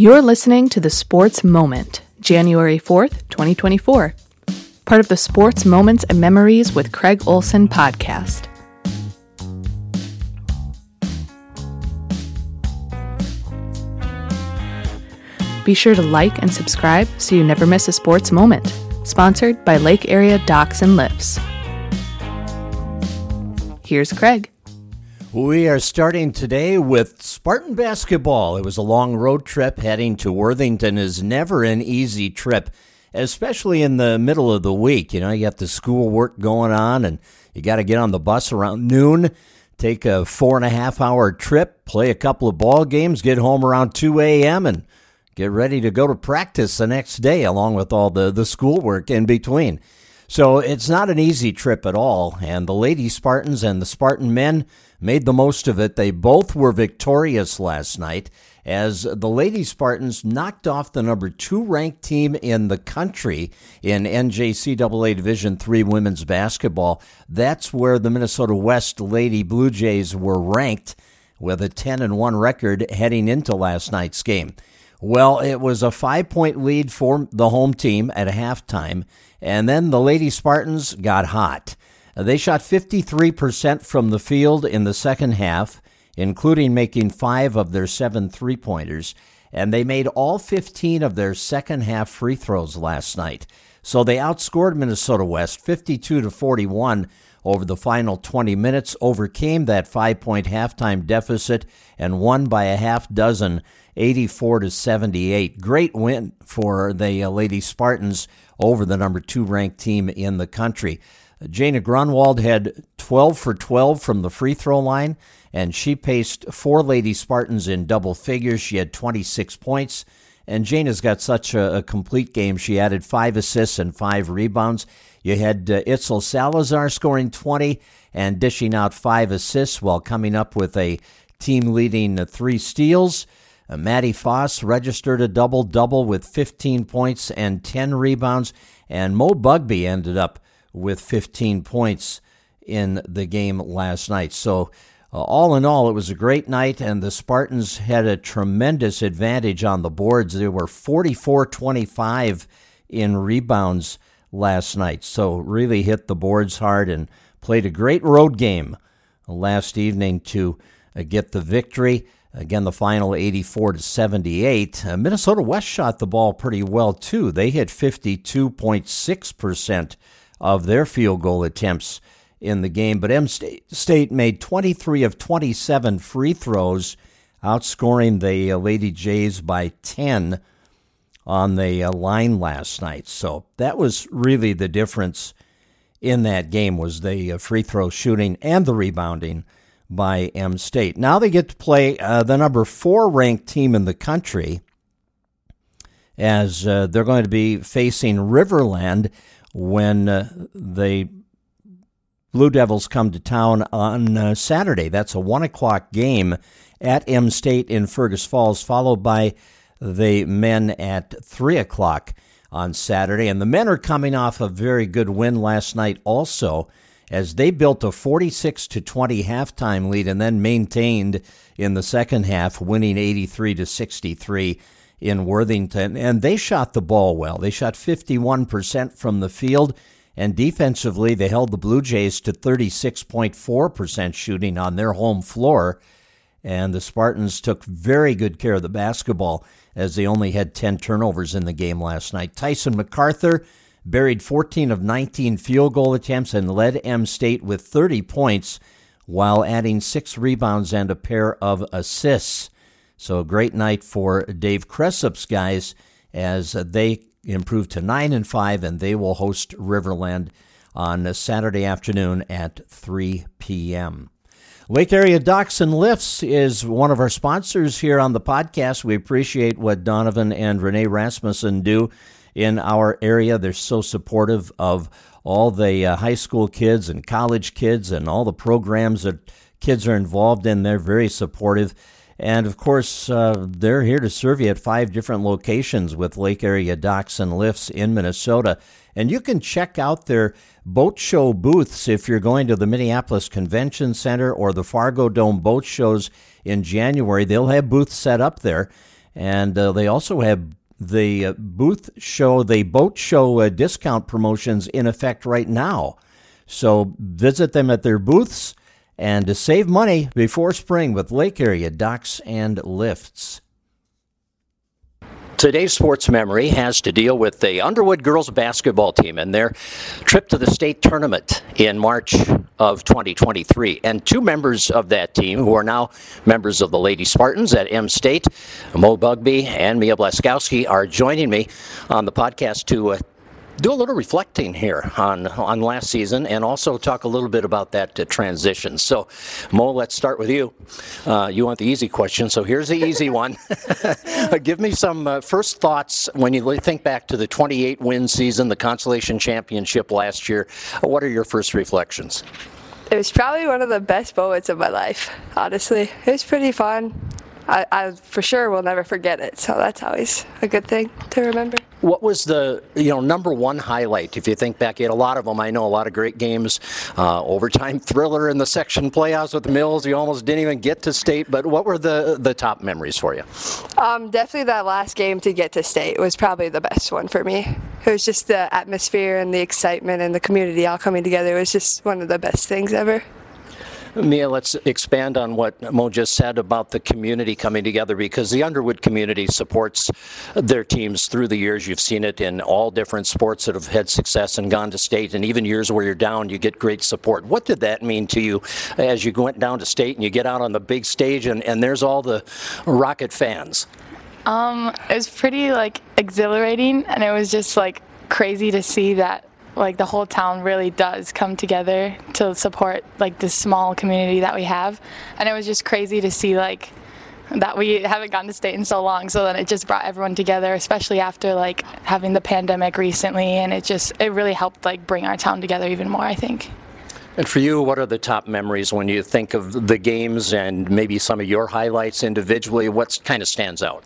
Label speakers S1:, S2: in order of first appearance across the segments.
S1: You're listening to the Sports Moment, January 4th, 2024, part of the Sports Moments and Memories with Craig Olson podcast. Be sure to like and subscribe so you never miss a sports moment. Sponsored by Lake Area Docks and Lifts. Here's Craig.
S2: We are starting today with Spartan basketball. It was a long road trip. Heading to Worthington is never an easy trip, especially in the middle of the week. You know, you got the school work going on and you got to get on the bus around noon, take a four and a half hour trip, play a couple of ball games, get home around 2 a.m., and get ready to go to practice the next day, along with all the, the schoolwork in between. So it's not an easy trip at all. And the Lady Spartans and the Spartan men made the most of it. They both were victorious last night as the Lady Spartans knocked off the number two ranked team in the country in NJCAA Division III women's basketball. That's where the Minnesota West Lady Blue Jays were ranked with a 10 and 1 record heading into last night's game. Well, it was a five point lead for the home team at halftime, and then the Lady Spartans got hot. They shot 53% from the field in the second half, including making five of their seven three pointers, and they made all 15 of their second half free throws last night. So they outscored Minnesota West 52 to 41 over the final 20 minutes, overcame that five point halftime deficit, and won by a half dozen, 84 to 78. Great win for the uh, Lady Spartans over the number two ranked team in the country. Jana Grunwald had 12 for 12 from the free throw line, and she paced four Lady Spartans in double figures. She had 26 points, and Jana's got such a, a complete game. She added five assists and five rebounds. You had uh, Itzel Salazar scoring 20 and dishing out five assists while coming up with a team leading three steals. Uh, Maddie Foss registered a double double with 15 points and 10 rebounds, and Mo Bugbee ended up with 15 points in the game last night. So, uh, all in all, it was a great night, and the Spartans had a tremendous advantage on the boards. They were 44 25 in rebounds last night. So, really hit the boards hard and played a great road game last evening to uh, get the victory. Again, the final 84 to 78. Uh, Minnesota West shot the ball pretty well, too. They hit 52.6% of their field goal attempts in the game. But M State made 23 of 27 free throws, outscoring the uh, Lady Jays by 10 on the uh, line last night. So that was really the difference in that game was the uh, free throw shooting and the rebounding by M State. Now they get to play uh, the number four ranked team in the country as uh, they're going to be facing Riverland when uh, the Blue Devils come to town on uh, Saturday. That's a one o'clock game at M State in Fergus Falls, followed by the men at three o'clock on Saturday. And the men are coming off a very good win last night, also, as they built a 46 to 20 halftime lead and then maintained in the second half, winning 83 to 63 in Worthington, and they shot the ball well. They shot 51% from the field, and defensively, they held the Blue Jays to 36.4% shooting on their home floor. And the Spartans took very good care of the basketball as they only had 10 turnovers in the game last night. Tyson MacArthur buried 14 of 19 field goal attempts and led M State with 30 points while adding six rebounds and a pair of assists. So a great night for Dave Cressup's guys as they improve to nine and five, and they will host Riverland on Saturday afternoon at 3 p.m. Lake Area Docks and Lifts is one of our sponsors here on the podcast. We appreciate what Donovan and Renee Rasmussen do in our area. They're so supportive of all the uh, high school kids and college kids and all the programs that kids are involved in. They're very supportive. And of course, uh, they're here to serve you at five different locations with Lake Area Docks and Lifts in Minnesota. And you can check out their boat show booths if you're going to the Minneapolis Convention Center or the Fargo Dome boat shows in January. They'll have booths set up there. And uh, they also have the uh, booth show, the boat show uh, discount promotions in effect right now. So visit them at their booths and to save money before spring with lake area docks and lifts. Today's sports memory has to deal with the Underwood girls basketball team and their trip to the state tournament in March of 2023. And two members of that team, who are now members of the Lady Spartans at M State, Mo Bugbee and Mia Blaskowski, are joining me on the podcast to uh, do a little reflecting here on on last season and also talk a little bit about that uh, transition. So, Mo, let's start with you. Uh, you want the easy question, so here's the easy one. Give me some uh, first thoughts when you think back to the 28 win season, the consolation championship last year. What are your first reflections?
S3: It was probably one of the best moments of my life, honestly. It was pretty fun. I, I for sure will never forget it, so that's always a good thing to remember.
S2: What was the you know number one highlight? If you think back, you had a lot of them. I know a lot of great games, uh, overtime thriller in the section playoffs with the Mills. You almost didn't even get to state. But what were the the top memories for you?
S3: Um, definitely that last game to get to state was probably the best one for me. It was just the atmosphere and the excitement and the community all coming together. It was just one of the best things ever.
S2: Mia, let's expand on what Mo just said about the community coming together because the Underwood community supports their teams through the years. You've seen it in all different sports that have had success and gone to state, and even years where you're down, you get great support. What did that mean to you as you went down to state and you get out on the big stage and, and there's all the Rocket fans?
S4: Um, it was pretty like exhilarating, and it was just like crazy to see that like the whole town really does come together to support like this small community that we have and it was just crazy to see like that we haven't gone to state in so long so then it just brought everyone together especially after like having the pandemic recently and it just it really helped like bring our town together even more i think
S2: and for you, what are the top memories when you think of the games and maybe some of your highlights individually? What kind of stands out?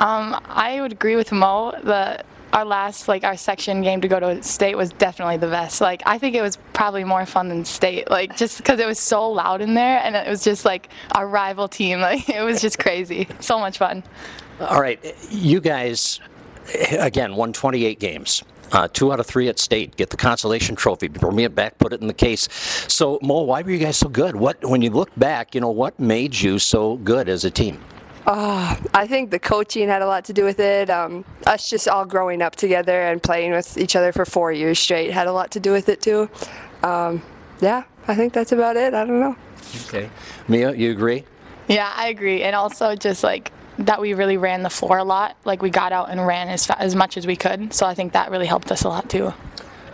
S4: Um, I would agree with Mo. The our last like our section game to go to state was definitely the best. Like I think it was probably more fun than state. Like just because it was so loud in there and it was just like our rival team. Like it was just crazy. So much fun.
S2: All right, you guys again won 28 games. Uh, two out of three at state. Get the consolation trophy. Bring it back. Put it in the case. So Mo, why were you guys so good? What when you look back, you know what made you so good as a team?
S3: Uh, I think the coaching had a lot to do with it. Um, us just all growing up together and playing with each other for four years straight had a lot to do with it too. Um, yeah, I think that's about it. I don't know.
S2: Okay, Mia, you agree?
S4: Yeah, I agree, and also just like that we really ran the floor a lot. Like we got out and ran as fa- as much as we could. So I think that really helped us a lot too.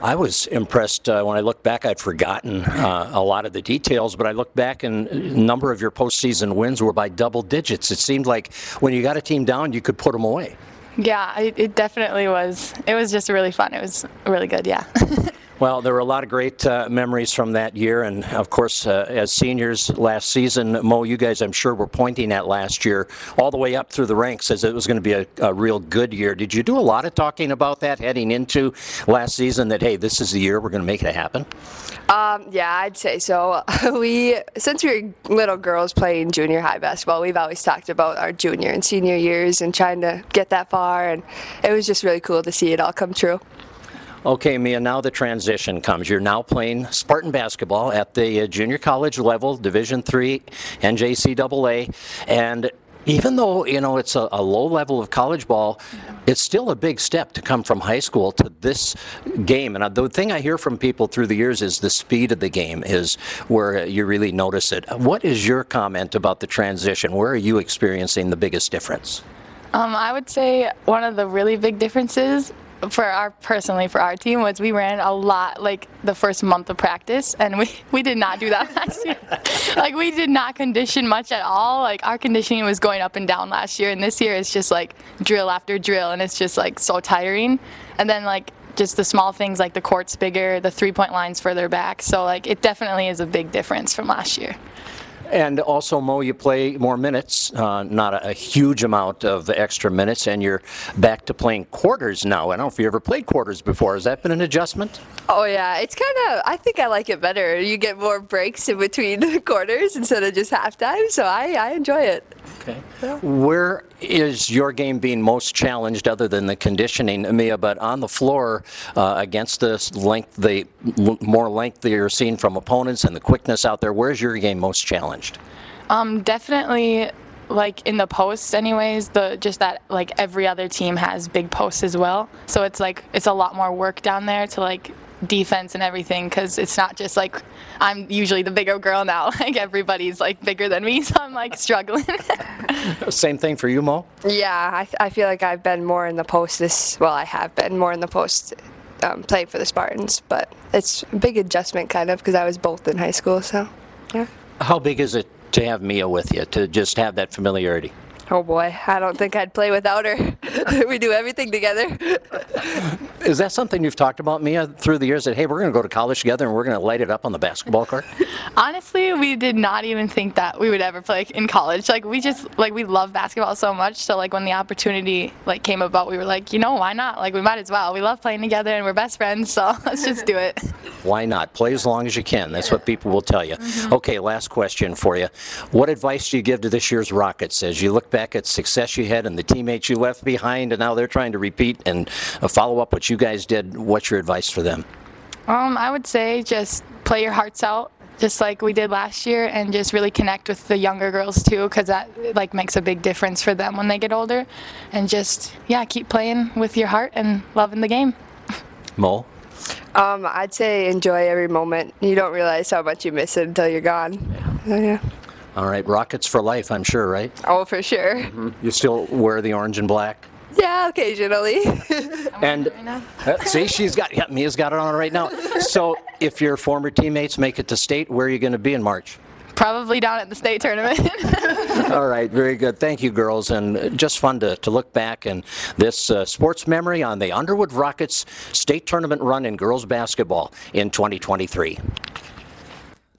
S2: I was impressed uh, when I looked back. I'd forgotten uh, a lot of the details, but I looked back and a number of your postseason wins were by double digits. It seemed like when you got a team down, you could put them away.
S4: Yeah, it, it definitely was. It was just really fun. It was really good. Yeah.
S2: Well, there were a lot of great uh, memories from that year, and of course, uh, as seniors last season, Mo, you guys, I'm sure, were pointing at last year all the way up through the ranks as it was going to be a, a, real good year. Did you do a lot of talking about that heading into last season? That hey, this is the year we're going to make it happen.
S3: Um, yeah, I'd say so. We, since we were little girls playing junior high basketball, we've always talked about our junior and senior years and trying to get that far, and it was just really cool to see it all come true.
S2: Okay, Mia, now the transition comes. You're now playing Spartan basketball at the uh, junior college level, Division Three, NJCAA, and even though you know it's a, a, low level of college ball, it's still a big step to come from high school to this game. And the thing I hear from people through the years is the speed of the game is where you really notice it. What is your comment about the transition? Where are you experiencing the biggest difference?
S4: Um, I would say one of the really big differences for our personally for our team was we ran a lot like the first month of practice and we we did not do that last year. Like we did not condition much at all. Like our conditioning was going up and down last year and this year it's just like drill after drill and it's just like so tiring. And then like just the small things like the court's bigger the three point lines further back. So like it definitely is a big difference from last year
S2: And also, Mo, you play more minutes, uh, not a, a, huge amount of extra minutes, and you're back to playing quarters now. I don't know if you ever played quarters before. Has that been an adjustment?
S3: Oh, yeah. It's kind of, I think I like it better. You get more breaks in between quarters instead of just halftime, so I, I enjoy it.
S2: Okay. Where is your game being most challenged other than the conditioning, Mia? But on the floor uh, against the length, the more length that you're seeing from opponents and the quickness out there, where's your game most challenged?
S4: Um, definitely like in the posts anyways the just that like every other team has big posts as well so it's like it's a lot more work down there to like defense and everything because it's not just like I'm usually the bigger girl now. Like everybody's like bigger than me, so I'm like struggling.
S2: Same thing for you, Mo.
S3: Yeah, I, I feel like I've been more in the post this. Well, I have been more in the post um, playing for the Spartans, but it's a big adjustment kind of because I was both in high school. So, yeah.
S2: How big is it to have Mia with you to just have that familiarity?
S3: Oh boy, I don't think I'd play without her. we do everything together.
S2: Is that something you've talked about, Mia, through the years? That hey, we're going to go to college together and we're going to light it up on the basketball court.
S4: Honestly, we did not even think that we would ever play in college. Like we just like we love basketball so much. So like when the opportunity like came about, we were like, you know, why not? Like we might as well. We love playing together and we're best friends, so let's just do it.
S2: Why not? Play as long as you can. That's what people will tell you. Mm-hmm. Okay, last question for you. What advice do you give to this year's Rockets as you look back at success you had and the teammates you left behind, and now they're trying to repeat and uh, follow up what you guys did. What's your advice for them?
S4: Um, I would say just play your hearts out, just like we did last year, and just really connect with the younger girls too, because that like makes a big difference for them when they get older. And just yeah, keep playing with your heart and loving the game.
S2: Mo.
S3: Um, I'd say enjoy every moment. You don't realize how much you miss it until you're gone. Yeah. So, yeah.
S2: All right, Rockets for life, I'm sure, right?
S3: Oh, for sure.
S2: Mm-hmm. You still wear the orange and black?
S3: Yeah, occasionally.
S2: and uh, see, she's got yeah, Mia's got it on right now. So, if your former teammates make it to state, where are you going to be in March?
S4: Probably down at the state tournament.
S2: All right, very good. Thank you, girls, and just fun to, to look back and this uh, sports memory on the Underwood Rockets state tournament run in girls basketball in 2023.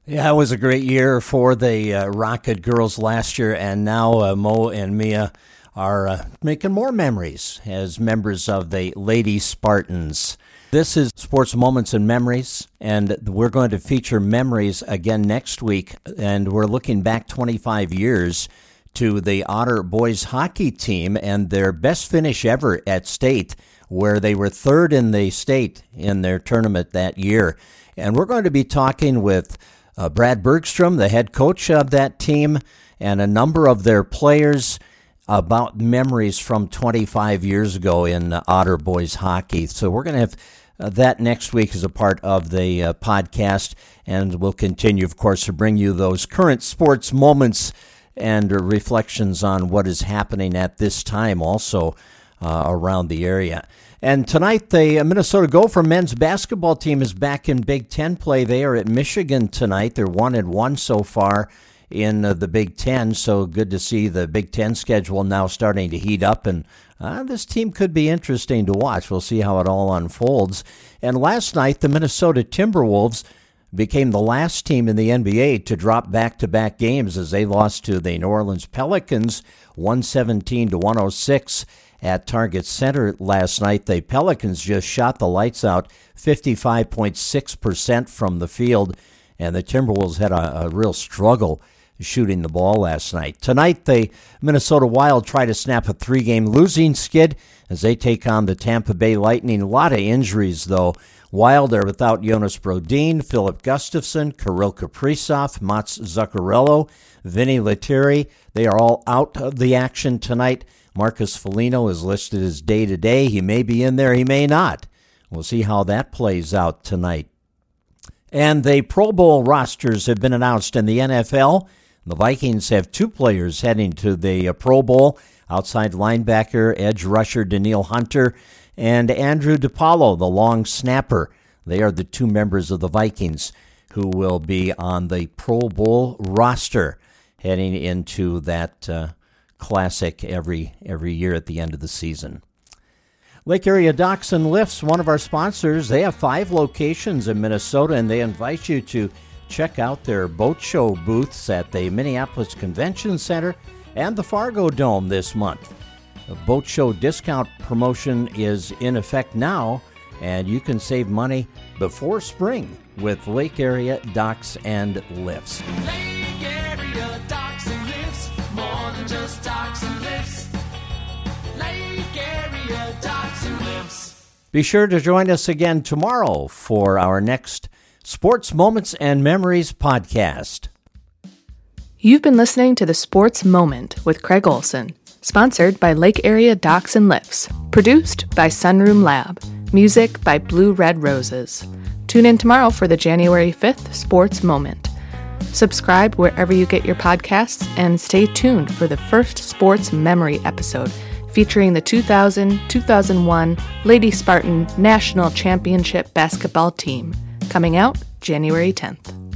S2: Yeah, it was a great year for the uh, Rocket girls last year, and now uh, Mo and Mia are uh, making more memories as members of the Lady Spartans. This is Sports Moments and Memories, and we're going to feature memories again next week, and we're looking back 25 years to the Otter boys hockey team and their best finish ever at state, where they were third in the state in their tournament that year. And we're going to be talking with uh, Brad Bergstrom, the head coach of that team, and a number of their players about memories from 25 years ago in uh, Otter Boys hockey. So we're going to have uh, that next week as a part of the uh, podcast, and we'll continue, of course, to bring you those current sports moments and reflections on what is happening at this time also uh, around the area. And tonight, the Minnesota Gopher men's basketball team is back in Big Ten play. They are at Michigan tonight. They're one and one so far in uh, the Big Ten. So good to see the Big Ten schedule now starting to heat up, and uh, this team could be interesting to watch. We'll see how it all unfolds. And last night, the Minnesota Timberwolves became the last team in the NBA to drop back-to-back games as they lost to the New Orleans Pelicans 117 to 106 at Target Center last night. The Pelicans just shot the lights out 55.6% from the field, and the Timberwolves had a, a real struggle shooting the ball last night. Tonight, the Minnesota Wild try to snap a three game losing skid as they take on the Tampa Bay Lightning. A lot of injuries, though. Wild are without Jonas Brodin, Filip Gustavsson, Kirill Kaprizov, Mats Zuccarello, Vinni Lettieri. They are all out of the action tonight. Marcus Foligno is listed as day to day. He may be in there, he may not. We'll see how that plays out tonight. And the Pro Bowl rosters have been announced in the NFL. The Vikings have two players heading to the uh, Pro Bowl outside linebacker, edge rusher Danielle Hunter, and Andrew DePaola, the long snapper. They are the two members of the Vikings who will be on the Pro Bowl roster heading into that uh, classic every every year at the end of the season. Lake Area Docks and Lifts, one of our sponsors, they have five locations in Minnesota, and they invite you to check out their boat show booths at the Minneapolis Convention Center and the Fargo Dome this month. The boat show discount promotion is in effect now, and you can save money before spring with Lake Area Docks and Lifts.
S5: Lake area docks and lifts, more than just docks and lifts. Lake area docks and lifts.
S2: Be sure to join us again tomorrow for our next Sports Moments and Memories podcast.
S1: You've been listening to the Sports Moment with Craig Olson, sponsored by Lake Area Docks and Lifts, produced by Sunroom Lab, music by Blue Red Roses. Tune in tomorrow for the January 5th Sports Moment. Subscribe wherever you get your podcasts and stay tuned for the first sports memory episode featuring the 2000 2001 Lady Spartan National Championship basketball team, coming out January 10th.